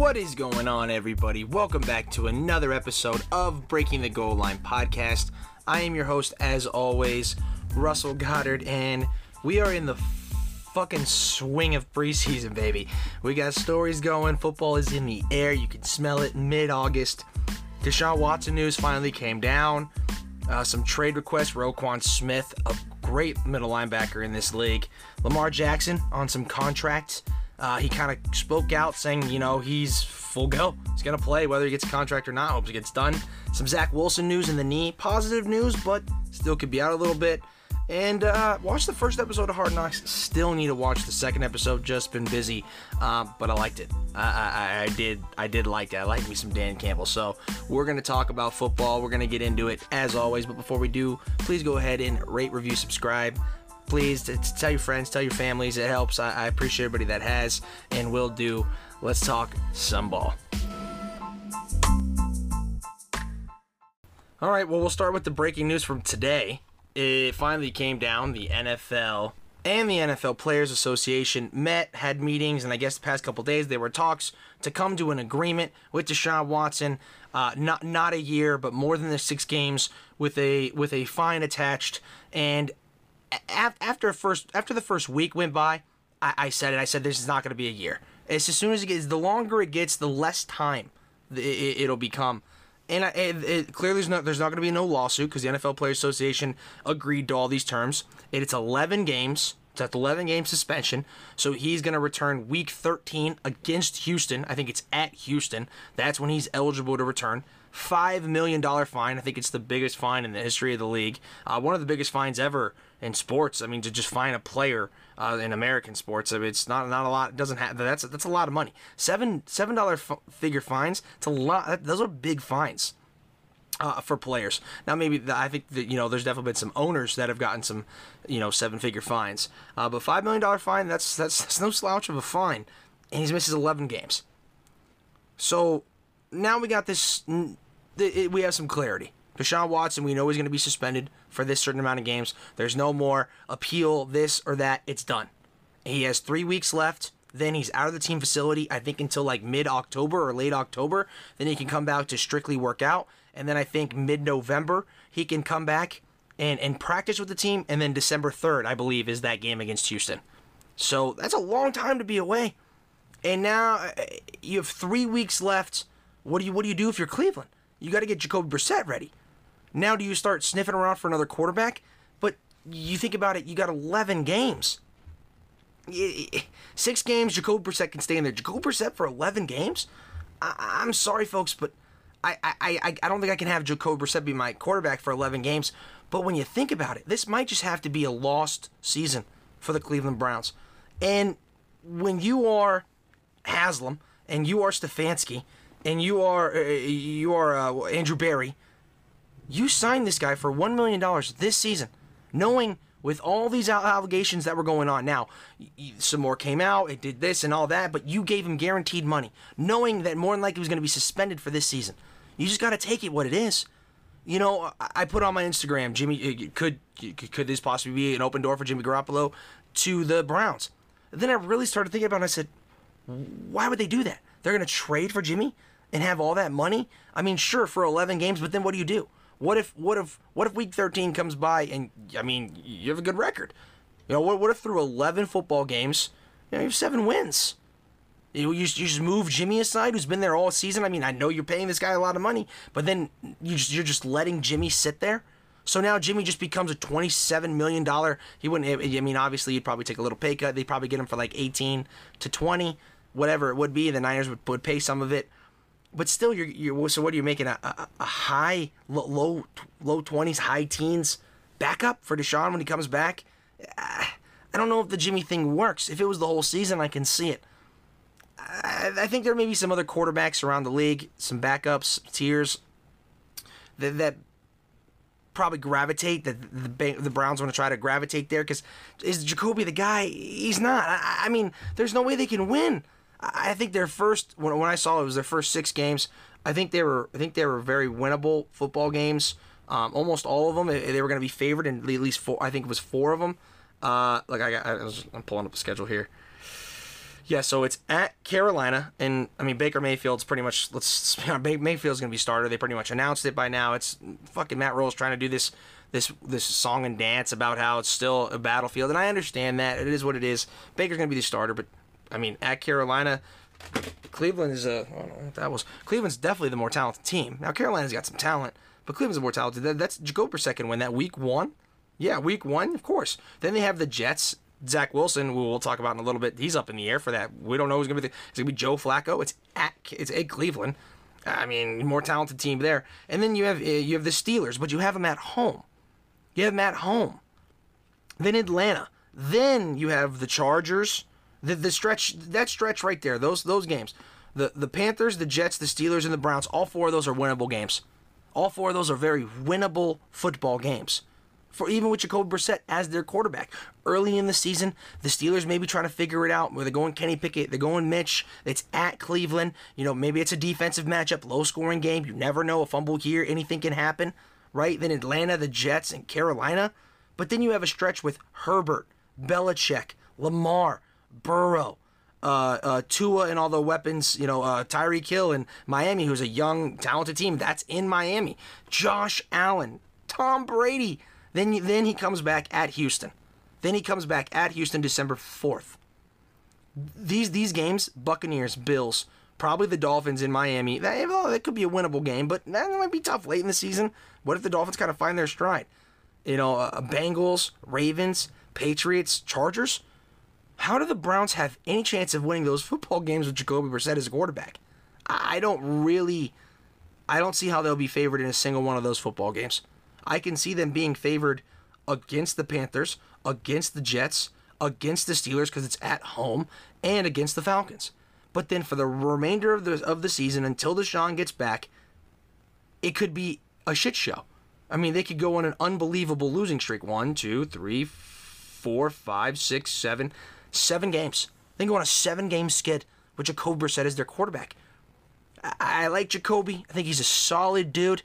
What is going on, everybody? Welcome back to another episode of Breaking the Goal Line podcast. I am your host, as always, Russell Goddard, and we are in the fucking swing of preseason, baby. We got stories going, football is in the air, you can smell it mid August. Deshaun Watson news finally came down. Uh, some trade requests, Roquan Smith, a great middle linebacker in this league. Lamar Jackson on some contracts. Uh, he kind of spoke out saying, you know, he's full go. He's going to play whether he gets a contract or not. Hopes he gets done. Some Zach Wilson news in the knee. Positive news, but still could be out a little bit. And uh, watch the first episode of Hard Knocks. Still need to watch the second episode. Just been busy, uh, but I liked it. I, I, I, did. I did like it. I like me some Dan Campbell. So we're gonna talk about football. We're gonna get into it as always. But before we do, please go ahead and rate, review, subscribe. Please tell your friends, tell your families. It helps. I, I appreciate everybody that has and will do. Let's talk some ball. All right. Well, we'll start with the breaking news from today it finally came down. The NFL and the NFL Players Association met, had meetings, and I guess the past couple days there were talks to come to an agreement with Deshaun Watson. Uh, not not a year, but more than the six games with a with a fine attached. And after first after the first week went by, I, I said it. I said this is not going to be a year. It's as soon as it gets, the longer it gets, the less time it, it'll become and it, it, clearly there's not there's not going to be no lawsuit because the NFL Players Association agreed to all these terms. It's 11 games. It's at 11 game suspension. So he's going to return week 13 against Houston. I think it's at Houston. That's when he's eligible to return. $5 million fine. I think it's the biggest fine in the history of the league. Uh, one of the biggest fines ever in sports. I mean, to just find a player uh, in American sports, I mean, it's not not a lot. It doesn't have that's that's a lot of money. Seven seven dollar f- figure fines. It's a lot. Those are big fines. Uh, for players. Now, maybe the, I think that you know there's definitely been some owners that have gotten some, you know, seven-figure fines. Uh, but five million dollar fine that's, that's that's no slouch of a fine, and he misses 11 games. So now we got this. We have some clarity. Deshaun Watson, we know he's going to be suspended for this certain amount of games. There's no more appeal, this or that. It's done. He has three weeks left. Then he's out of the team facility, I think, until like mid October or late October. Then he can come back to strictly work out. And then I think mid November, he can come back and, and practice with the team. And then December 3rd, I believe, is that game against Houston. So that's a long time to be away. And now uh, you have three weeks left. What do you what do you do if you're Cleveland? You got to get Jacoby Brissett ready. Now, do you start sniffing around for another quarterback? But you think about it, you got 11 games. Six games, Jacoby Brissett can stay in there. Jacoby Brissett for 11 games? I- am sorry, folks, but I, I, I, don't think I can have Jacoby Brissett be my quarterback for 11 games. But when you think about it, this might just have to be a lost season for the Cleveland Browns. And when you are Haslam and you are Stefanski and you are uh, you are uh, Andrew Berry – you signed this guy for $1 million this season, knowing with all these allegations that were going on. Now, some more came out, it did this and all that, but you gave him guaranteed money, knowing that more than likely he was going to be suspended for this season. You just got to take it what it is. You know, I put on my Instagram, Jimmy, uh, could could this possibly be an open door for Jimmy Garoppolo to the Browns? Then I really started thinking about it. I said, why would they do that? They're going to trade for Jimmy and have all that money? I mean, sure, for 11 games, but then what do you do? What if what if what if week 13 comes by and I mean you have a good record? You know what? What if through 11 football games, you, know, you have seven wins? You, you, just move Jimmy aside, who's been there all season. I mean, I know you're paying this guy a lot of money, but then you just, you're just letting Jimmy sit there. So now Jimmy just becomes a $27 million. He wouldn't, I mean, obviously, he'd probably take a little pay cut. They'd probably get him for like 18 to 20, whatever it would be. The Niners would, would pay some of it but still, you're, you're so what are you making a, a, a high low low twenties, high teens backup for Deshaun when he comes back? I don't know if the Jimmy thing works. If it was the whole season, I can see it. I, I think there may be some other quarterbacks around the league, some backups, tiers that, that probably gravitate that the the Browns want to try to gravitate there because is Jacoby the guy? He's not. I, I mean, there's no way they can win. I think their first when, when I saw it was their first six games. I think they were I think they were very winnable football games. Um, almost all of them they were going to be favored in at least four. I think it was four of them. Uh, like I, got, I was, I'm pulling up a schedule here. Yeah, so it's at Carolina, and I mean Baker Mayfield's pretty much. Let's Mayfield's gonna be starter. They pretty much announced it by now. It's fucking Matt Rhule's trying to do this, this, this song and dance about how it's still a battlefield, and I understand that it is what it is. Baker's gonna be the starter, but I mean at Carolina, Cleveland is a. I don't know what that was. Cleveland's definitely the more talented team. Now Carolina's got some talent, but Cleveland's the more talented. That, that's Brissett can win that week one. Yeah, week one, of course. Then they have the Jets Zach Wilson, who we'll talk about in a little bit, he's up in the air for that. We don't know who's going to be. The, it's going to be Joe Flacco. It's at it's at Cleveland. I mean, more talented team there. And then you have uh, you have the Steelers, but you have them at home. You have them at home. Then Atlanta. Then you have the Chargers. The the stretch that stretch right there. Those those games. The the Panthers, the Jets, the Steelers, and the Browns. All four of those are winnable games. All four of those are very winnable football games for even with Jacoby Brissett as their quarterback. Early in the season, the Steelers may be trying to figure it out. Where they're going Kenny Pickett, they're going Mitch. It's at Cleveland. You know, maybe it's a defensive matchup, low scoring game. You never know. A fumble here, anything can happen, right? Then Atlanta, the Jets, and Carolina. But then you have a stretch with Herbert, Belichick, Lamar, Burrow, uh, uh, Tua and all the weapons, you know, uh, Tyreek Hill and Miami, who's a young, talented team. That's in Miami. Josh Allen, Tom Brady. Then, then he comes back at Houston. Then he comes back at Houston December 4th. These these games, Buccaneers, Bills, probably the Dolphins in Miami. That, that could be a winnable game, but that might be tough late in the season. What if the Dolphins kind of find their stride? You know, uh, Bengals, Ravens, Patriots, Chargers. How do the Browns have any chance of winning those football games with Jacoby Brissett as a quarterback? I don't really, I don't see how they'll be favored in a single one of those football games. I can see them being favored against the Panthers, against the Jets, against the Steelers because it's at home, and against the Falcons. But then for the remainder of the of the season until Deshaun gets back, it could be a shit show. I mean, they could go on an unbelievable losing streak. One, two, three, four, five, six, seven, seven games. They go on a seven game skid with Jacoby Brissett as their quarterback. I, I like Jacoby. I think he's a solid dude.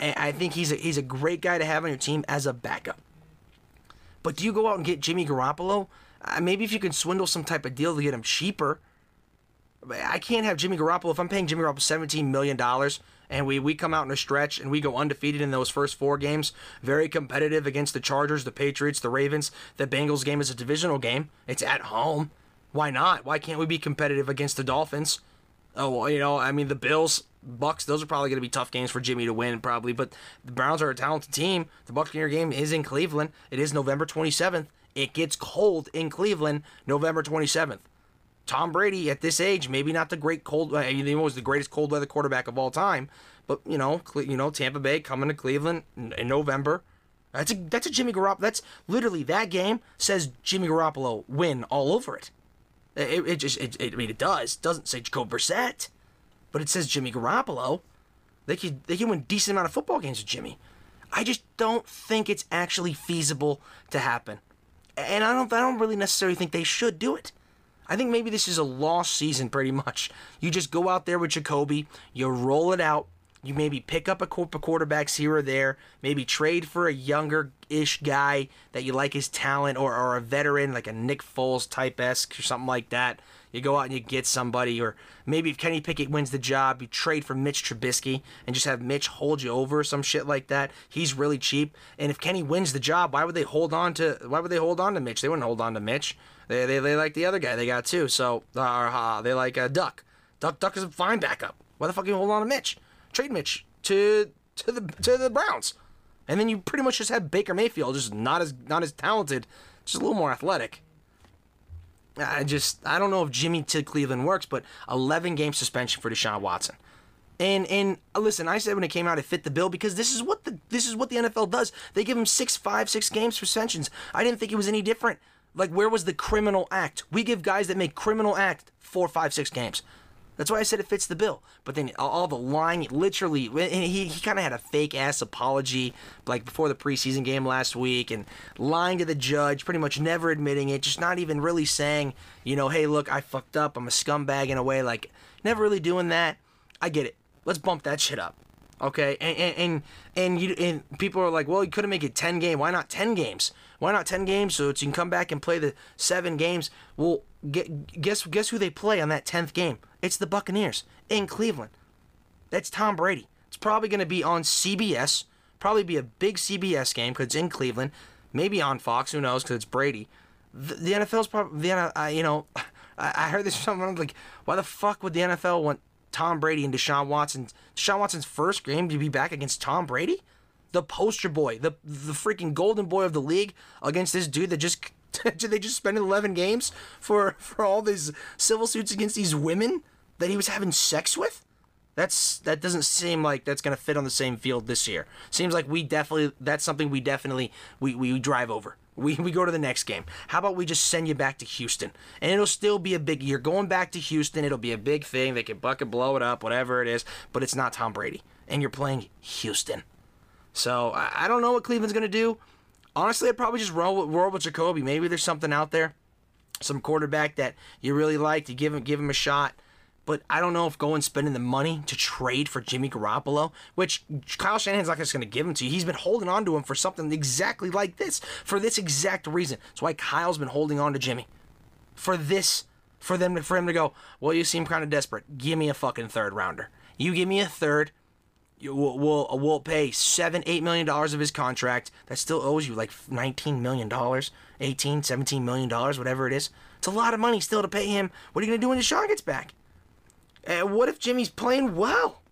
I think he's a, he's a great guy to have on your team as a backup. But do you go out and get Jimmy Garoppolo? Uh, maybe if you can swindle some type of deal to get him cheaper. I can't have Jimmy Garoppolo if I'm paying Jimmy Garoppolo $17 million and we, we come out in a stretch and we go undefeated in those first four games, very competitive against the Chargers, the Patriots, the Ravens. The Bengals game is a divisional game. It's at home. Why not? Why can't we be competitive against the Dolphins? Oh, well, you know, I mean, the Bills, Bucks, those are probably going to be tough games for Jimmy to win, probably. But the Browns are a talented team. The Buccaneer game is in Cleveland. It is November 27th. It gets cold in Cleveland November 27th. Tom Brady at this age, maybe not the great cold. Uh, I mean, he was the greatest cold weather quarterback of all time. But you know, you know, Tampa Bay coming to Cleveland in November. That's a that's a Jimmy Garoppolo. That's literally that game says Jimmy Garoppolo win all over it. It, it just it, it, I mean it does. It doesn't say Jacob Brissett but it says Jimmy Garoppolo. They could they can win decent amount of football games with Jimmy. I just don't think it's actually feasible to happen, and I don't I don't really necessarily think they should do it. I think maybe this is a lost season pretty much. You just go out there with Jacoby, you roll it out, you maybe pick up a couple quarterbacks here or there, maybe trade for a younger ish guy that you like his talent, or, or a veteran like a Nick Foles type esque or something like that. You go out and you get somebody, or maybe if Kenny Pickett wins the job, you trade for Mitch Trubisky and just have Mitch hold you over, some shit like that. He's really cheap, and if Kenny wins the job, why would they hold on to? Why would they hold on to Mitch? They wouldn't hold on to Mitch. They they, they like the other guy they got too. So uh, uh, they like uh, Duck. Duck Duck is a fine backup. Why the fuck you hold on to Mitch? Trade Mitch to to the to the Browns, and then you pretty much just have Baker Mayfield, just not as not as talented, just a little more athletic. I just I don't know if Jimmy to Cleveland works, but 11 game suspension for Deshaun Watson. And and uh, listen, I said when it came out, it fit the bill because this is what the this is what the NFL does. They give him six, five, six games suspensions. I didn't think it was any different. Like where was the criminal act? We give guys that make criminal act four, five, six games. That's why I said it fits the bill. But then all the lying, literally, he, he kind of had a fake ass apology, like before the preseason game last week, and lying to the judge, pretty much never admitting it, just not even really saying, you know, hey, look, I fucked up, I'm a scumbag in a way, like never really doing that. I get it. Let's bump that shit up. Okay, and and and, and you and people are like, well, you couldn't make it ten game. Why not ten games? Why not ten games so you can come back and play the seven games? Well, guess guess who they play on that tenth game? It's the Buccaneers in Cleveland. That's Tom Brady. It's probably going to be on CBS. Probably be a big CBS game because it's in Cleveland. Maybe on Fox. Who knows? Because it's Brady. The, the NFL's probably the you know. I, I heard this from someone like, why the fuck would the NFL want Tom Brady and Deshaun Watson. Deshaun Watson's first game to be back against Tom Brady, the poster boy, the the freaking golden boy of the league against this dude that just did they just spend 11 games for for all these civil suits against these women that he was having sex with? That's that doesn't seem like that's gonna fit on the same field this year. Seems like we definitely that's something we definitely we, we drive over. We, we go to the next game. How about we just send you back to Houston? And it'll still be a big year. Going back to Houston, it'll be a big thing. They can bucket blow it up, whatever it is, but it's not Tom Brady. And you're playing Houston. So I, I don't know what Cleveland's going to do. Honestly, I'd probably just roll, roll with Jacoby. Maybe there's something out there, some quarterback that you really like to give him give him a shot. But I don't know if going spending the money to trade for Jimmy Garoppolo, which Kyle Shanahan's not just going to give him to you. He's been holding on to him for something exactly like this, for this exact reason. That's why Kyle's been holding on to Jimmy. For this, for them, for him to go. Well, you seem kind of desperate. Give me a fucking third rounder. You give me a third. We'll, we'll, we'll pay seven, eight million dollars of his contract. That still owes you like nineteen million dollars, 18, 17 million dollars, whatever it is. It's a lot of money still to pay him. What are you gonna do when Deshaun gets back? And what if Jimmy's playing well?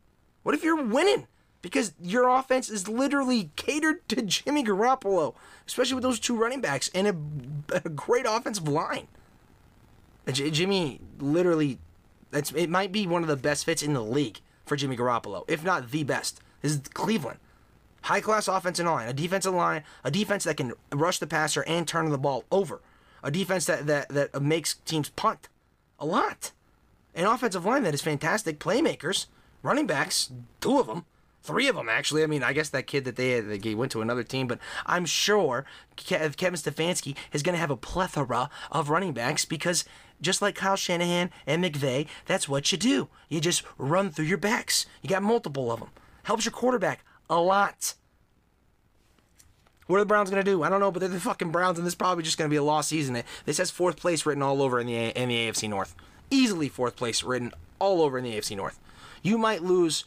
What if you're winning? Because your offense is literally catered to Jimmy Garoppolo, especially with those two running backs and a, a great offensive line. J- Jimmy literally, it might be one of the best fits in the league for Jimmy Garoppolo, if not the best. This is Cleveland. High class offensive line, a defensive line, a defense that can rush the passer and turn the ball over, a defense that, that, that makes teams punt a lot an offensive line that is fantastic, playmakers, running backs, two of them, three of them actually. I mean, I guess that kid that they, they went to another team, but I'm sure Kevin Stefanski is going to have a plethora of running backs because just like Kyle Shanahan and McVay, that's what you do. You just run through your backs. You got multiple of them. Helps your quarterback a lot. What are the Browns going to do? I don't know, but they're the fucking Browns, and this is probably just going to be a lost season. This has fourth place written all over in the in the AFC North easily fourth place written all over in the AFC North. You might lose,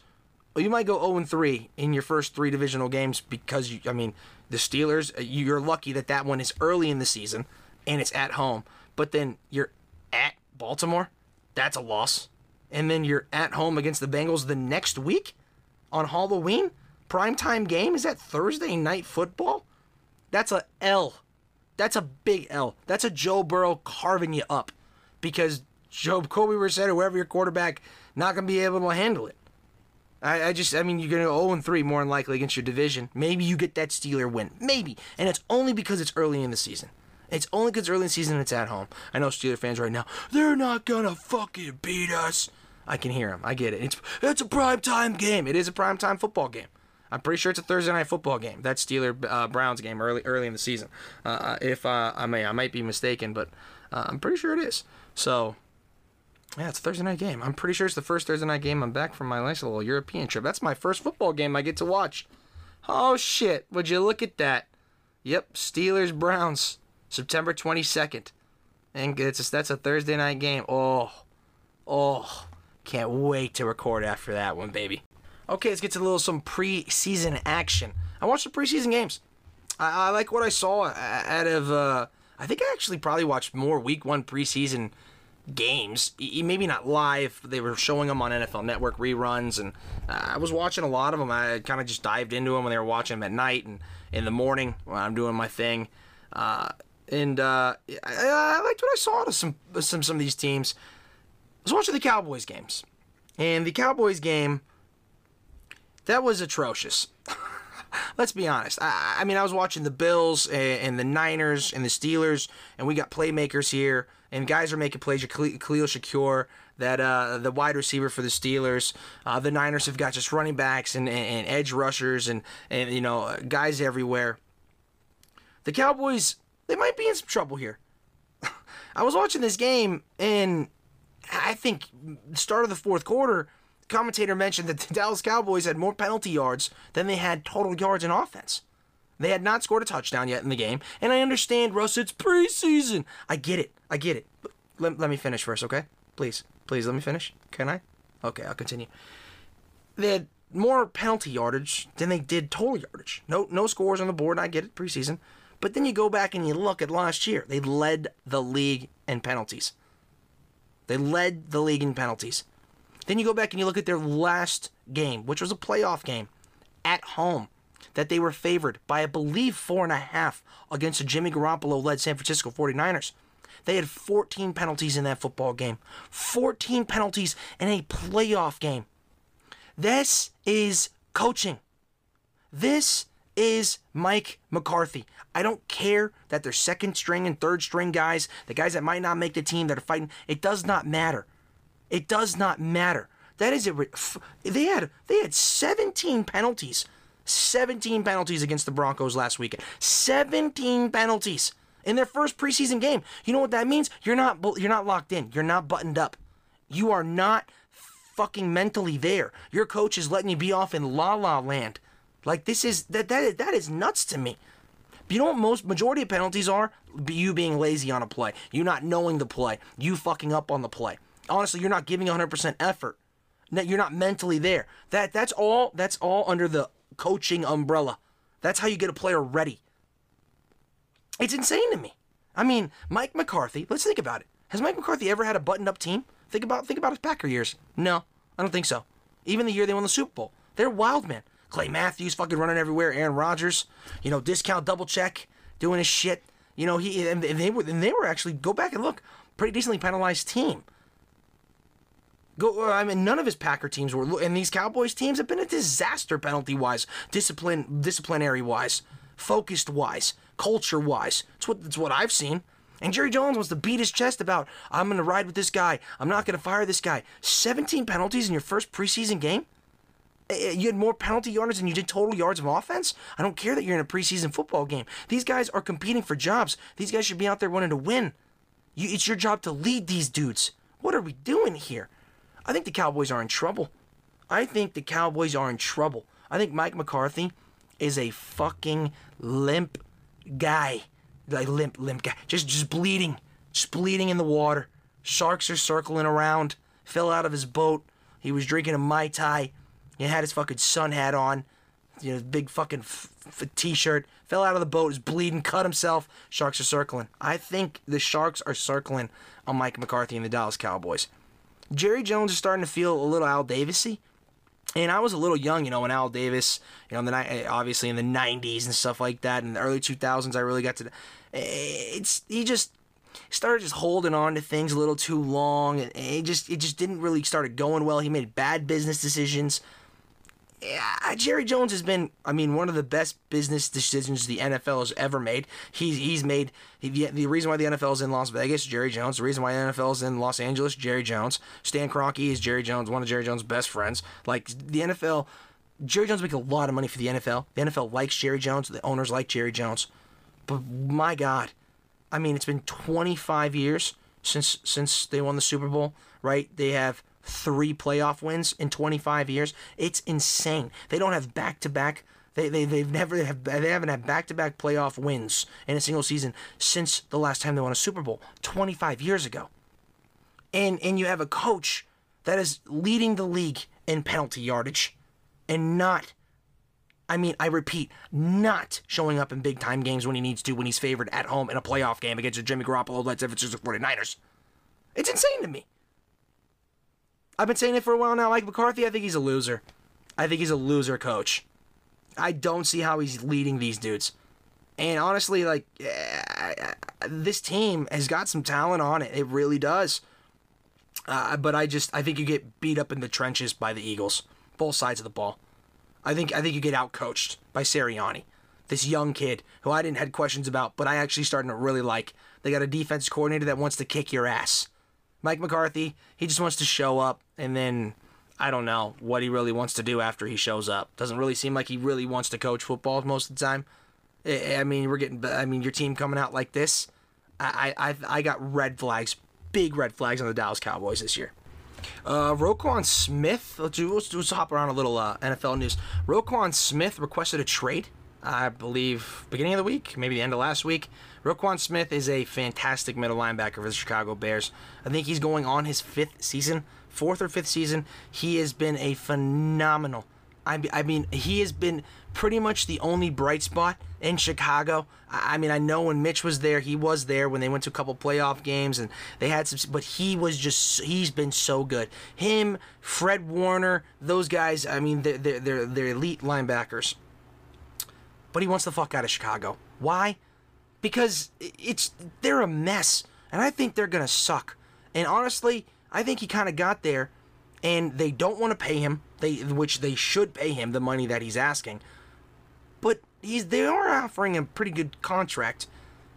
you might go 0 3 in your first three divisional games because, you, I mean, the Steelers, uh, you're lucky that that one is early in the season and it's at home. But then you're at Baltimore, that's a loss. And then you're at home against the Bengals the next week on Halloween. Primetime game? Is that Thursday night football? That's a L. That's a big L. That's a Joe Burrow carving you up because Jacoby or whoever your quarterback not going to be able to handle it. I, I just, I mean, you're going to go 0 3 more than likely against your division. Maybe you get that Steeler win. Maybe. And it's only because it's early in the season. It's only because early in the season it's at home. I know Steeler fans right now, they're not going to fucking beat us. I can hear them. I get it. It's, it's a prime time game. It is a prime time football game. I'm pretty sure it's a Thursday night football game. That Steeler uh, Browns game early early in the season. Uh, uh if uh, I may I might be mistaken, but uh, I'm pretty sure it is. So yeah, it's Thursday night game. I'm pretty sure it's the first Thursday night game I'm back from my nice little European trip. That's my first football game I get to watch. Oh shit, would you look at that? Yep, Steelers Browns, September 22nd. And it's a, that's a Thursday night game. Oh, oh, can't wait to record after that one, baby. Okay, let's get to a little some preseason action. I watched the preseason games. I, I like what I saw out of. Uh, I think I actually probably watched more Week One preseason games. Maybe not live. They were showing them on NFL Network reruns, and uh, I was watching a lot of them. I kind of just dived into them when they were watching them at night and in the morning when I'm doing my thing. Uh, and uh, I, I, liked what I saw of some some some of these teams. I was watching the Cowboys games, and the Cowboys game that was atrocious. Let's be honest. I, I, mean, I was watching the Bills and, and, the Niners and the Steelers, and we got playmakers here and guys are making plays. Khalil Shakir, that uh, the wide receiver for the Steelers. Uh, the Niners have got just running backs and, and, and edge rushers and and you know guys everywhere. The Cowboys they might be in some trouble here. I was watching this game and I think start of the fourth quarter commentator mentioned that the Dallas Cowboys had more penalty yards than they had total yards in offense. They had not scored a touchdown yet in the game, and I understand, Russ, it's preseason. I get it. I get it. Let, let me finish first, okay? Please. Please let me finish. Can I? Okay, I'll continue. They had more penalty yardage than they did total yardage. No no scores on the board, I get it, preseason. But then you go back and you look at last year. They led the league in penalties. They led the league in penalties. Then you go back and you look at their last game, which was a playoff game at home, that they were favored by, I believe, four and a half against the Jimmy Garoppolo led San Francisco 49ers. They had 14 penalties in that football game. 14 penalties in a playoff game. This is coaching. This is Mike McCarthy. I don't care that they're second string and third string guys, the guys that might not make the team that are fighting. It does not matter. It does not matter. That is it. They had they had 17 penalties. 17 penalties against the Broncos last weekend. 17 penalties in their first preseason game. You know what that means? You're not you're not locked in. You're not buttoned up. You are not fucking mentally there. Your coach is letting you be off in la la land. Like this is that that that is nuts to me. But you know what most majority of penalties are? You being lazy on a play. You not knowing the play. You fucking up on the play. Honestly, you're not giving 100% effort. You're not mentally there. That that's all that's all under the coaching umbrella. That's how you get a player ready. It's insane to me. I mean, Mike McCarthy, let's think about it. Has Mike McCarthy ever had a buttoned up team? Think about think about his Packer years. No, I don't think so. Even the year they won the Super Bowl. They're wild, men. Clay Matthews fucking running everywhere. Aaron Rodgers, you know, discount double check, doing his shit. You know, he and they were and they were actually go back and look pretty decently penalized team. Go, I mean, none of his Packer teams were, and these Cowboys teams have been a disaster penalty wise, discipline, disciplinary wise, focused wise, culture wise. It's what it's what I've seen. And Jerry Jones wants to beat his chest about, I'm going to ride with this guy. I'm not going to fire this guy. 17 penalties in your first preseason game? Eh, eh, you had more penalty yards than you did total yards of offense? I don't care that you're in a preseason football game. These guys are competing for jobs. These guys should be out there wanting to win. You, it's your job to lead these dudes. What are we doing here? I think the Cowboys are in trouble. I think the Cowboys are in trouble. I think Mike McCarthy is a fucking limp guy like limp, limp guy, just just bleeding, just bleeding in the water. Sharks are circling around. Fell out of his boat. He was drinking a mai tai. He had his fucking sun hat on. You know, big fucking f- f- t-shirt. Fell out of the boat. Is bleeding. Cut himself. Sharks are circling. I think the Sharks are circling on Mike McCarthy and the Dallas Cowboys. Jerry Jones is starting to feel a little Al Davisy. And I was a little young, you know, when Al Davis, you know, in the eh, obviously in the '90s and stuff like that, in the early 2000s, I really got to. Eh, it's he just started just holding on to things a little too long, and it just it just didn't really start going well. He made bad business decisions yeah, Jerry Jones has been, I mean, one of the best business decisions the NFL has ever made. He's he's made he, the reason why the NFL is in Las Vegas, Jerry Jones. The reason why the NFL is in Los Angeles, Jerry Jones. Stan Kroenke is Jerry Jones, one of Jerry Jones' best friends. Like the NFL, Jerry Jones makes a lot of money for the NFL. The NFL likes Jerry Jones. The owners like Jerry Jones. But my God, I mean, it's been 25 years since since they won the Super Bowl. Right? They have three playoff wins in 25 years. It's insane. They don't have back to back. They, they, they've never have they haven't had back to back playoff wins in a single season since the last time they won a Super Bowl 25 years ago. And and you have a coach that is leading the league in penalty yardage and not I mean, I repeat, not showing up in big time games when he needs to, when he's favored at home in a playoff game against the Jimmy Garoppolo led Francisco 49ers. It's insane to me. I've been saying it for a while now. Mike McCarthy, I think he's a loser. I think he's a loser coach. I don't see how he's leading these dudes. And honestly, like, this team has got some talent on it. It really does. Uh, but I just, I think you get beat up in the trenches by the Eagles, both sides of the ball. I think, I think you get outcoached by Sirianni, this young kid who I didn't had questions about, but I actually starting to really like. They got a defense coordinator that wants to kick your ass. Mike McCarthy, he just wants to show up and then I don't know what he really wants to do after he shows up. Doesn't really seem like he really wants to coach football most of the time. I mean, we're getting. I mean, your team coming out like this. I I I got red flags, big red flags on the Dallas Cowboys this year. Uh, Roquan Smith. Let's, do, let's, let's hop around a little uh, NFL news. Roquan Smith requested a trade. I believe beginning of the week, maybe the end of last week. Roquan Smith is a fantastic middle linebacker for the Chicago Bears. I think he's going on his fifth season, fourth or fifth season. He has been a phenomenal. I, I mean, he has been pretty much the only bright spot in Chicago. I mean, I know when Mitch was there, he was there when they went to a couple playoff games and they had some, but he was just, he's been so good. Him, Fred Warner, those guys, I mean, they're, they're, they're, they're elite linebackers. But he wants the fuck out of Chicago. Why? Because it's, they're a mess. And I think they're to suck. And honestly, I think he kind of got there and they don't want to pay him, they which they should pay him the money that he's asking. But he's they are offering a pretty good contract,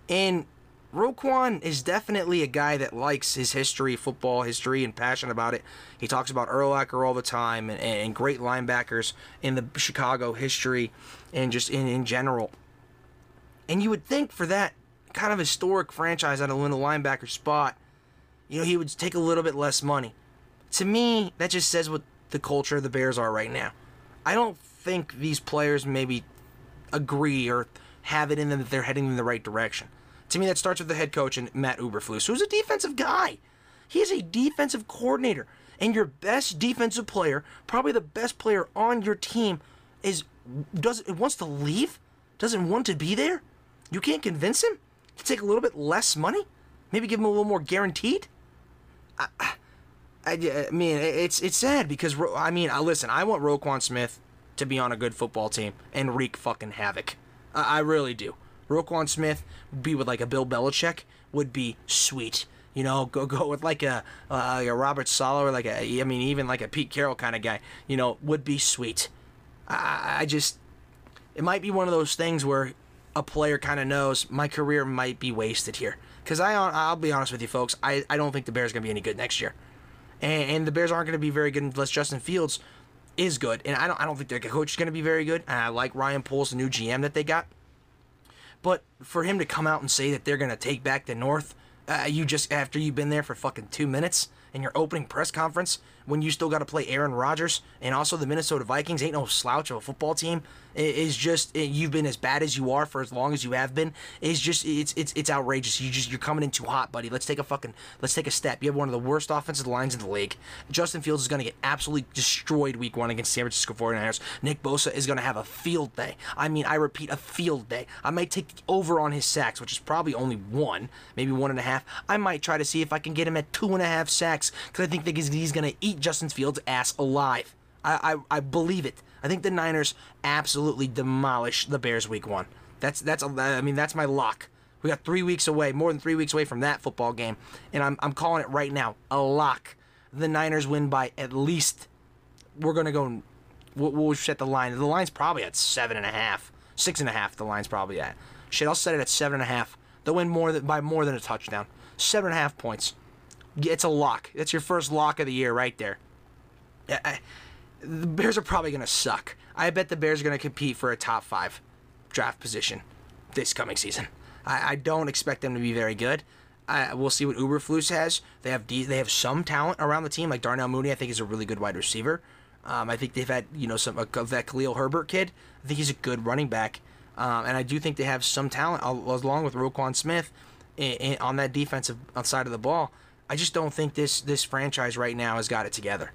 and Roquan is definitely a guy that likes his history, football history, and passionate about it. He talks about Urlacher all the time and, and great linebackers in the Chicago history and just in, in general. And you would think for that kind of historic franchise out of win the linebacker spot, you know, he would take a little bit less money to me, that just says what the culture of the Bears are right now. I don't think these players maybe agree or have it in them that they're heading in the right direction. To me, that starts with the head coach and Matt Eberflus, who's a defensive guy. He is a defensive coordinator, and your best defensive player, probably the best player on your team, is does wants to leave, doesn't want to be there. You can't convince him to take a little bit less money, maybe give him a little more guaranteed. I, I, I mean, it's it's sad because I mean, I listen. I want Roquan Smith to be on a good football team and wreak fucking havoc. I, I really do. Roquan Smith be with like a Bill Belichick would be sweet. You know, go go with like a uh, a Robert Saleh or like a I mean even like a Pete Carroll kind of guy. You know, would be sweet. I, I just it might be one of those things where a player kind of knows my career might be wasted here. Because I I'll be honest with you folks, I, I don't think the Bears are gonna be any good next year and, and the Bears aren't going to be very good unless Justin Fields is good. And I don't I don't think their coach is going to be very good. And I like Ryan Poles, the new GM that they got. But for him to come out and say that they're going to take back the North, uh, you just after you've been there for fucking two minutes in your opening press conference when you still got to play Aaron Rodgers and also the Minnesota Vikings ain't no slouch of a football team It is just you've been as bad as you are for as long as you have been is just it's it's it's outrageous. You just you're coming in too hot, buddy. Let's take a fucking let's take a step. You have one of the worst offensive lines in the league. Justin Fields is going to get absolutely destroyed week 1 against San Francisco 49ers. Nick Bosa is going to have a field day. I mean, I repeat, a field day. I might take over on his sacks, which is probably only one, maybe one and a half. I might try to see if I can get him at two and a half sacks because I think that he's, he's going to eat Justin Fields' ass alive. I, I, I believe it. I think the Niners absolutely demolish the Bears week one. That's that's I mean that's my lock. We got three weeks away, more than three weeks away from that football game, and I'm I'm calling it right now a lock. The Niners win by at least. We're gonna go. We'll, we'll set the line. The line's probably at seven and a half, six and a half. The line's probably at. Shit, I'll set it at seven and a half. They'll win more than by more than a touchdown. Seven and a half points. It's a lock. That's your first lock of the year right there. I, the Bears are probably going to suck. I bet the Bears are going to compete for a top five draft position this coming season. I, I don't expect them to be very good. I, we'll see what Eberflus has. They have they have some talent around the team, like Darnell Mooney. I think is a really good wide receiver. Um, I think they've had you know some of that Khalil Herbert kid. I think he's a good running back, um, and I do think they have some talent along with Roquan Smith in, in, on that defensive side of the ball. I just don't think this this franchise right now has got it together.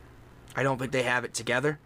I don't think they have it together.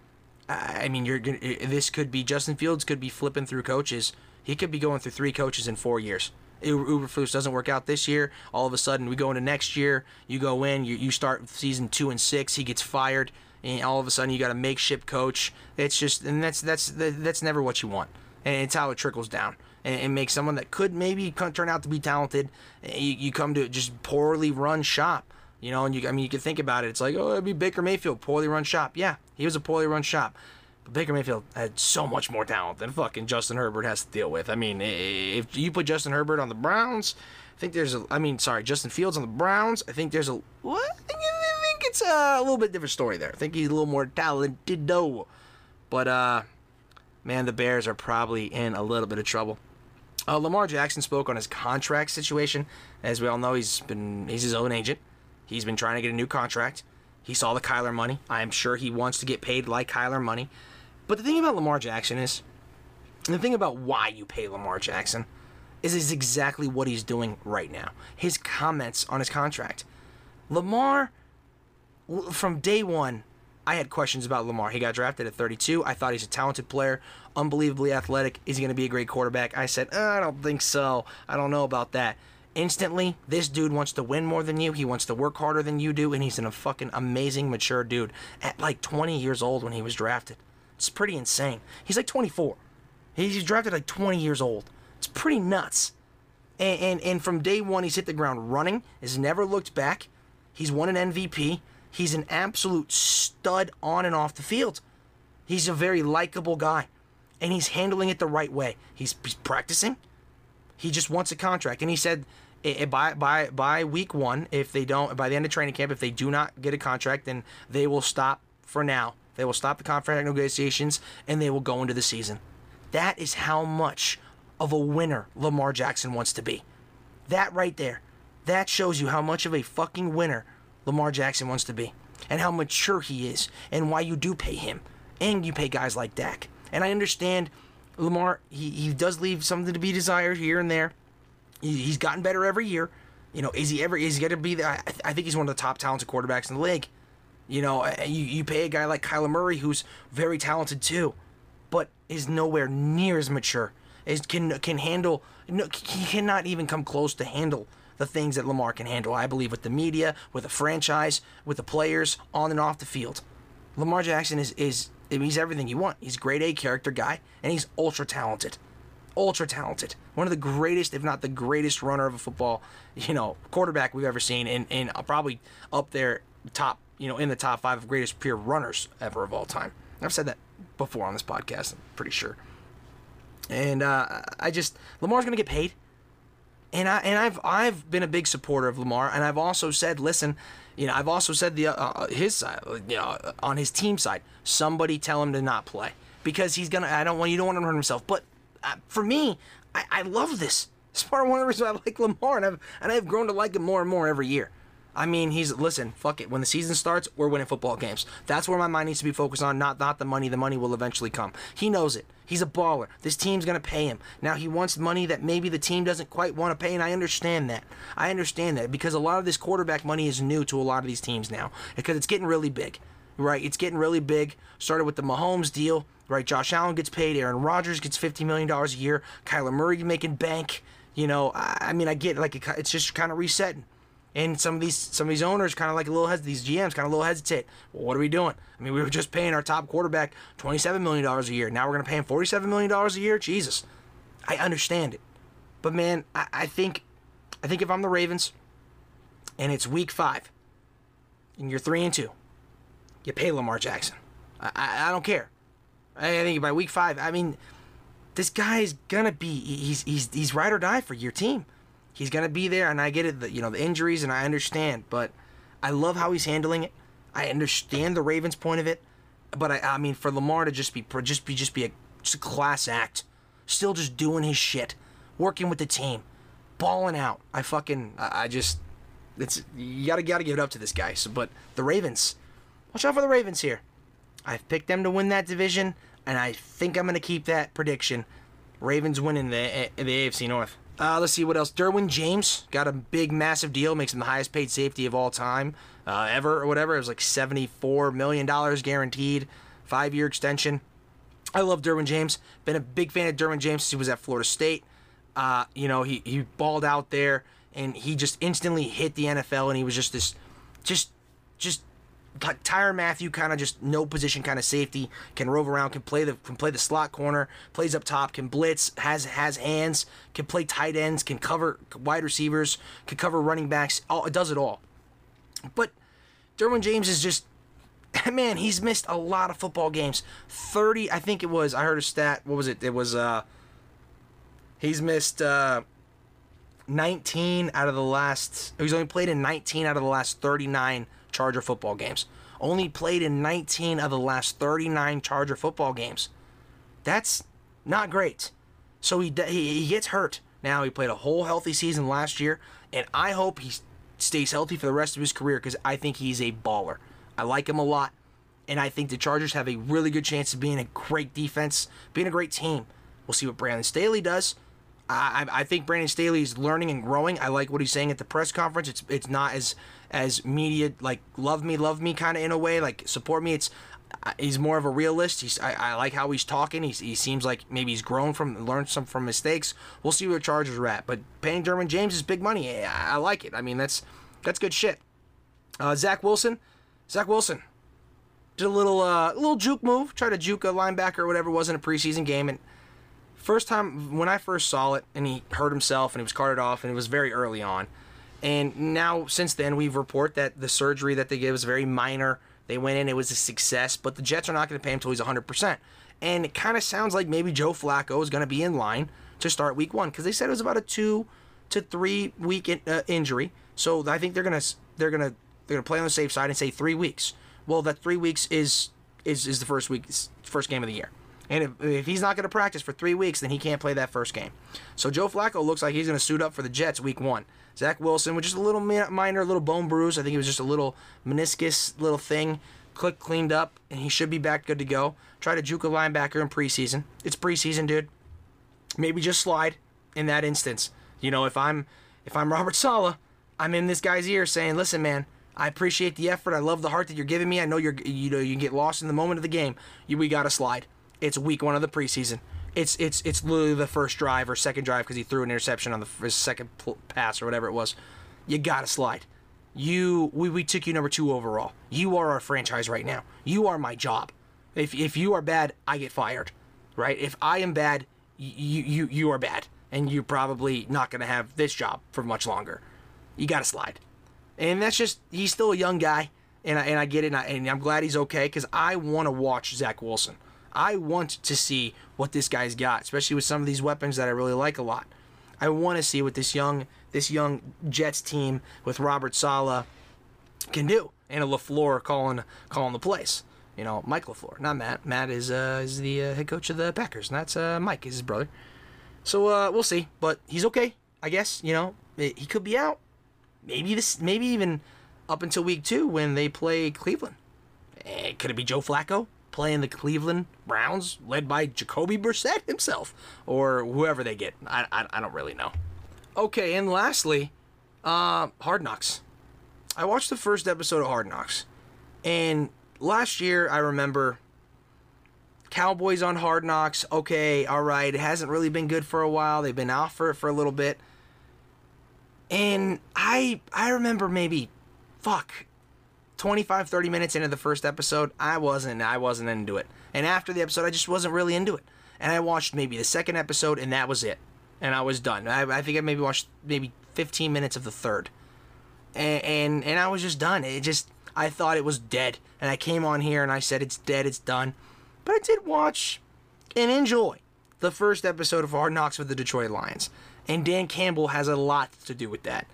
I mean, you're gonna, this could be Justin Fields could be flipping through coaches. He could be going through three coaches in four years. Eberflus doesn't work out this year. All of a sudden, we go into next year. You go in, you, you start season two and six. He gets fired, and all of a sudden, you got a makeshift coach. It's just, and that's that's that's never what you want. And it's how it trickles down and, and make someone that could maybe turn out to be talented. You, you come to just poorly run shop. You know, and you I mean you can think about it. It's like, oh, it'd be Baker Mayfield, poorly run shop. Yeah, he was a poorly run shop. But Baker Mayfield had so much more talent than fucking Justin Herbert has to deal with. I mean, if you put Justin Herbert on the Browns, I think there's a I mean, sorry, Justin Fields on the Browns, I think there's a what? I think, I think it's a, a little bit different story there. I think he's a little more talented though. But uh man, the Bears are probably in a little bit of trouble. Uh, Lamar Jackson spoke on his contract situation. As we all know, he's been he's his own agent. He's been trying to get a new contract. He saw the Kyler money. I'm sure he wants to get paid like Kyler money. But the thing about Lamar Jackson is, the thing about why you pay Lamar Jackson is is exactly what he's doing right now. His comments on his contract. Lamar, from day one, I had questions about Lamar. He got drafted at 32. I thought he's a talented player, unbelievably athletic. Is he going to be a great quarterback? I said, uh, I don't think so. I don't know about that. Instantly, this dude wants to win more than you. He wants to work harder than you do, and he's a fucking amazing, mature dude at like 20 years old when he was drafted. It's pretty insane. He's like 24. He's drafted like 20 years old. It's pretty nuts. And, and, and from day one, he's hit the ground running, has never looked back. He's won an MVP. He's an absolute stud on and off the field. He's a very likable guy, and he's handling it the right way. He's, he's practicing. He just wants a contract, and he said eh, eh, by by by week one, if they don't by the end of training camp, if they do not get a contract, then they will stop for now. They will stop the contract negotiations, and they will go into the season. That is how much of a winner Lamar Jackson wants to be. That right there, that shows you how much of a fucking winner Lamar Jackson wants to be and how mature he is and why you do pay him and you pay guys like Dak. And I understand Lamar, he, he does leave something to be desired here and there. He, he's gotten better every year. You know, is he ever, is he going to be the, I, I think he's one of the top talented quarterbacks in the league. You know, uh, you, you pay a guy like Kyler Murray who's very talented too, but is nowhere near as mature. Is can can handle no, he cannot even come close to handle the things that Lamar can handle. I believe with the media, with the franchise, with the players on and off the field. Lamar Jackson is is he's everything you want. He's a grade A character guy, and he's ultra talented, ultra talented. One of the greatest, if not the greatest, runner of a football, you know, quarterback we've ever seen, and and probably up there top, you know, in the top five of greatest pure runners ever of all time. I've said that before on this podcast. I'm pretty sure. And uh, I just Lamar's going to get paid and I and I've I've been a big supporter of Lamar, and I've also said, listen, you know, I've also said the uh, uh, his side, you know, on his team side, somebody tell him to not play because he's gonna. I don't want you don't want him to hurt himself, but uh, for me, I, I love this. It's part of one of the reasons I like Lamar, and I've and I've grown to like him more and more every year. I mean, he's listen, fuck it. When the season starts, we're winning football games. That's where my mind needs to be focused on, not not the money. The money will eventually come. He knows it. He's a baller. This team's gonna pay him. Now he wants money that maybe the team doesn't quite want to pay, and I understand that. I understand that because a lot of this quarterback money is new to a lot of these teams now because it's getting really big. Right, it's getting really big. Started with the Mahomes deal, right? Josh Allen gets paid, Aaron Rodgers gets fifty million dollars a year, Kyler Murray making bank. You know, I, I mean, I get like it's just kind of resetting. And some of these some of these owners kind of like a little hes- these GMs kind of a little hesitate. Well, what are we doing? I mean, we were just paying our top quarterback twenty seven million dollars a year. Now we're gonna pay him forty seven million dollars a year. Jesus, I understand it, but man, I, I think I think if I'm the Ravens, and it's week five, and you're three and two, you pay Lamar Jackson. I, I, I don't care. I think by week five, I mean, this guy is gonna be he's he's he's ride or die for your team. He's gonna be there, and I get it. The, you know the injuries, and I understand, but I love how he's handling it. I understand the Ravens' point of it, but I, I mean, for Lamar to just be just be just be a, just a class act, still just doing his shit, working with the team, balling out. I fucking I, I just it's you gotta gotta give it up to this guy. So, but the Ravens, watch out for the Ravens here. I've picked them to win that division, and I think I'm gonna keep that prediction. Ravens winning the the AFC North. Uh, let's see what else. Derwin James got a big, massive deal, makes him the highest paid safety of all time, uh, ever or whatever. It was like $74 million guaranteed, five year extension. I love Derwin James. Been a big fan of Derwin James since he was at Florida State. Uh, you know, he, he balled out there and he just instantly hit the NFL and he was just this, just, just like Tyrann Mathieu, kind of just no position kind of safety, can rove around, can play the can play the slot corner, plays up top, can blitz, has has hands, can play tight ends, can cover wide receivers, can cover running backs. All it does it all. But Derwin James is just man, he's missed a lot of football games. Thirty, I think it was. I heard a stat. What was it? It was uh, he's missed uh, nineteen out of the last. He's only played in nineteen out of the last thirty-nine Charger football games. Only played in 19 of the last 39 Charger football games. That's not great. So he, he, he gets hurt. Now he played a whole healthy season last year, and I hope he stays healthy for the rest of his career because I think he's a baller. I like him a lot. And I think the Chargers have a really good chance of being a great defense, being a great team. We'll see what Brandon Staley does. I, I think Brandon Staley is learning and growing. I like what he's saying at the press conference. It's it's not as as media like love me, love me kind of in a way, like support me. It's he's more of a realist. He's I, I like how he's talking. He's, he seems like maybe he's grown from learned some from mistakes. We'll see where Chargers are at. But paying Derwin James is big money. I, I like it. I mean that's that's good shit. Uh, Zach Wilson, Zach Wilson did a little uh, little juke move. Tried to juke a linebacker or whatever it was in a preseason game and first time when I first saw it, and he hurt himself and he was carted off, and it was very early on. And now, since then, we've report that the surgery that they gave was very minor. They went in, it was a success, but the Jets are not going to pay him until he's 100%. And it kind of sounds like maybe Joe Flacco is going to be in line to start week one because they said it was about a two to three week in, uh, injury. So I think they're gonna they're gonna they're gonna play on the safe side and say three weeks. Well, that three weeks is is is the first week first game of the year. And if, if he's not going to practice for three weeks, then he can't play that first game. So Joe Flacco looks like he's going to suit up for the Jets week one. Zach Wilson, which is a little minor, little bone bruise. I think it was just a little meniscus little thing. Click cleaned up, and he should be back good to go. Try to juke a linebacker in preseason. It's preseason, dude. Maybe just slide in that instance. You know, if I'm if I'm Robert Saleh, I'm in this guy's ear saying, "Listen, man, I appreciate the effort. I love the heart that you're giving me. I know you're you know you get lost in the moment of the game. You, we got to slide. It's week one of the preseason. It's it's it's literally the first drive or second drive because he threw an interception on the his second pass or whatever it was. You gotta slide. You we, we took you number two overall. You are our franchise right now. You are my job. If if you are bad, I get fired. Right? If I am bad, you you you are bad, and you're probably not gonna have this job for much longer. You gotta slide, and that's just he's still a young guy, and I, and I get it, and, I, and I'm glad he's okay because I want to watch Zach Wilson. I want to see what this guy's got, especially with some of these weapons that I really like a lot. I want to see what this young this young Jets team with Robert Saleh can do, and a LaFleur calling calling the place. You know, Mike LaFleur, not Matt. Matt is uh, is the uh, head coach of the Packers, and that's uh, Mike, is his brother. So uh, we'll see, but he's okay, I guess. You know, he could be out. Maybe this, maybe even up until week two when they play Cleveland. Eh, could it be Joe Flacco? Playing the Cleveland Browns, led by Jacoby Brissett himself, or whoever they get. I, I, I don't really know. Okay, and lastly, uh, Hard Knocks. I watched the first episode of Hard Knocks, and last year I remember Cowboys on Hard Knocks. Okay, all right, it hasn't really been good for a while. They've been off for it for a little bit, and I I remember maybe, fuck, 25 30 minutes into the first episode i wasn't i wasn't into it. And after the episode i just wasn't really into it. And i watched maybe the second episode and that was it. And i was done. I, I think i maybe watched maybe 15 minutes of the third. And, and and i was just done. It just i thought it was dead. And i came on here and i said it's dead it's done. But i did watch and enjoy the first episode of hard knocks with the detroit lions. And dan campbell has a lot to do with that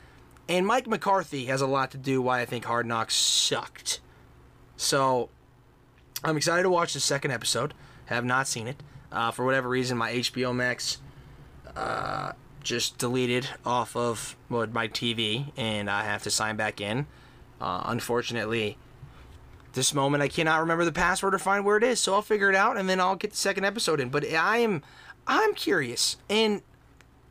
and Mike McCarthy has a lot to do why I think Hard Knocks sucked. So I'm excited to watch the second episode. Have not seen it. Uh, for whatever reason, my HBO Max uh, just deleted off of well, my TV, and I have to sign back in. Uh, unfortunately, this moment I cannot remember the password or find where it is, so I'll figure it out, and then I'll get the second episode in. But I am, I'm curious, and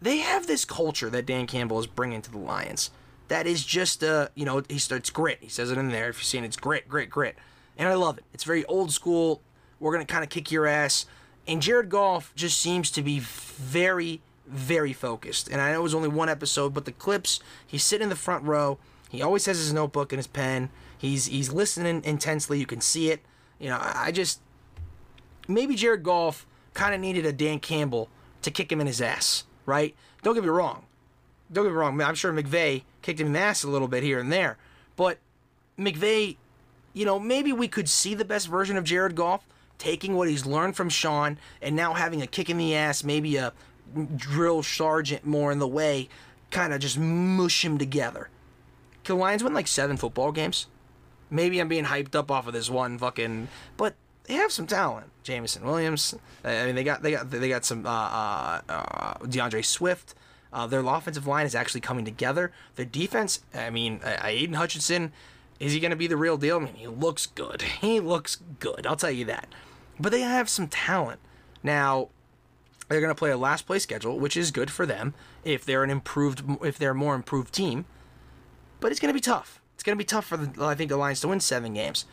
they have this culture that Dan Campbell is bringing to the Lions that is just uh you know he starts grit. He says it in there if you're seeing it's grit grit grit. And i love it. It's very old school. We're gonna kind of kick your ass. And jared goff just seems to be very very focused. And i know it was only one episode but the clips he's sitting in the front row. He always has his notebook and his pen. He's he's listening intensely. You can see it. You know i, I just maybe jared goff kind of needed a dan campbell to kick him in his ass right? Don't get me wrong don't get me wrong i'm sure mcvay kicked him in the ass a little bit here and there. But McVay, you know, maybe we could see the best version of Jared Goff taking what he's learned from Sean and now having a kick in the ass, maybe a drill sergeant more in the way, kind of just mush him together. Can the Lions win like seven football games? Maybe I'm being hyped up off of this one fucking, but they have some talent. Jameson Williams. I mean, they got they got they got some uh, uh, uh, D'Andre Swift. Uh, their offensive line is actually coming together. Their defense, I mean, Aidan Hutchinson Is he going to be the real deal? I mean, he looks good. He looks good. I'll tell you that. But they have some talent. Now, they're going to play a last play schedule, which is good for them if they're an improved, if they're a more improved team. But it's going to be tough. It's going to be tough for the, I think the Lions to win seven games.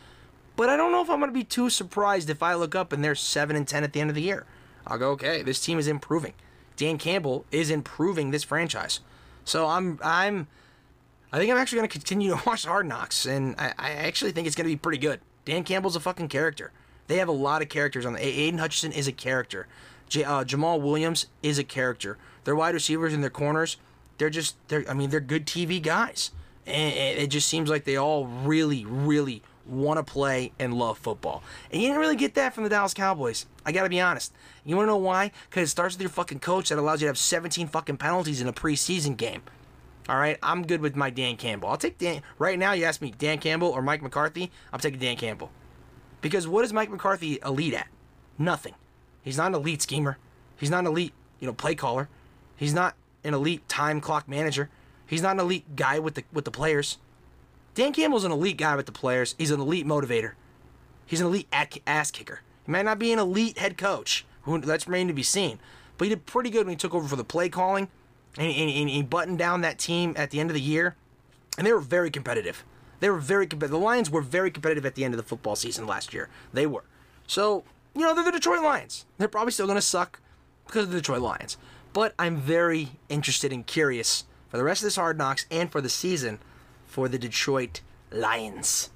But I don't know if I'm going to be too surprised if I look up and they're seven and ten at the end of the year. I'll go, okay, this team is improving. Dan Campbell is improving this franchise. So I'm, I'm, I think I'm actually going to continue to watch Hard Knocks, and I, I actually think it's going to be pretty good. Dan Campbell's a fucking character. They have a lot of characters on the. Aidan Hutchinson is a character. J, uh, Jamaal Williams is a character. Their wide receivers and their corners, they're just they're. I mean, they're good TV guys, and it just seems like they all really, really want to play and love football. And you didn't really get that from the Dallas Cowboys. I got to be honest. You want to know why? Because it starts with your fucking coach that allows you to have 17 fucking penalties in a preseason game. All right, I'm good with my Dan Campbell. I'll take Dan. Right now, you ask me Dan Campbell or Mike McCarthy. I'm taking Dan Campbell. Because what is Mike McCarthy elite at? Nothing. He's not an elite schemer. He's not an elite, you know, play caller. He's not an elite time clock manager. He's not an elite guy with the with the players. Dan Campbell's an elite guy with the players. He's an elite motivator. He's an elite ass kicker. He might not be an elite head coach. That's remain to be seen. But he did pretty good when he took over for the play calling, and, and, and he buttoned down that team at the end of the year, and they were very competitive. They were very competitive. The Lions were very competitive at the end of the football season last year. They were. So you know they're the Detroit Lions. They're probably still going to suck because of the Detroit Lions. But I'm very interested and curious for the rest of this Hard Knocks and for the season for the Detroit Lions.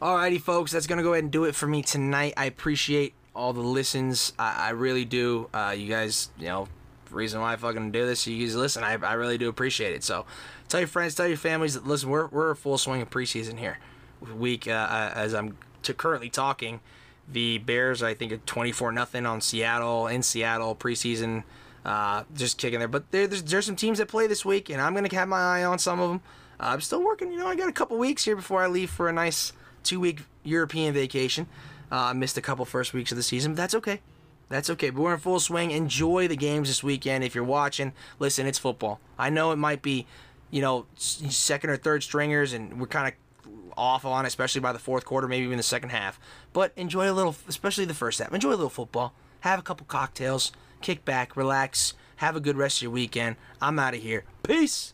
Alrighty, folks, that's gonna go ahead and do it for me tonight. I appreciate all the listens. I, I really do. Uh, you guys, you know, reason why I fucking do this, you guys listen. I, I really do appreciate it. So tell your friends, tell your families that listen. We're we're a full swing of preseason here. Week uh, uh as I'm to currently talking, the Bears I think are 24 nothing on Seattle in Seattle preseason. Uh, just kicking there, but there, there's there's some teams that play this week, and I'm gonna have my eye on some of them. Uh, I'm still working. You know, I got a couple weeks here before I leave for a nice two week European vacation. Uh, I missed a couple first weeks of the season, but that's okay. That's okay. But we're in full swing. Enjoy the games this weekend. If you're watching, listen, it's football. I know it might be, you know, second or third stringers, and we're kind of off on, especially by the fourth quarter, maybe even the second half. But enjoy a little, especially the first half. Enjoy a little football. Have a couple cocktails. Kick back, relax. Have a good rest of your weekend. I'm out of here. Peace.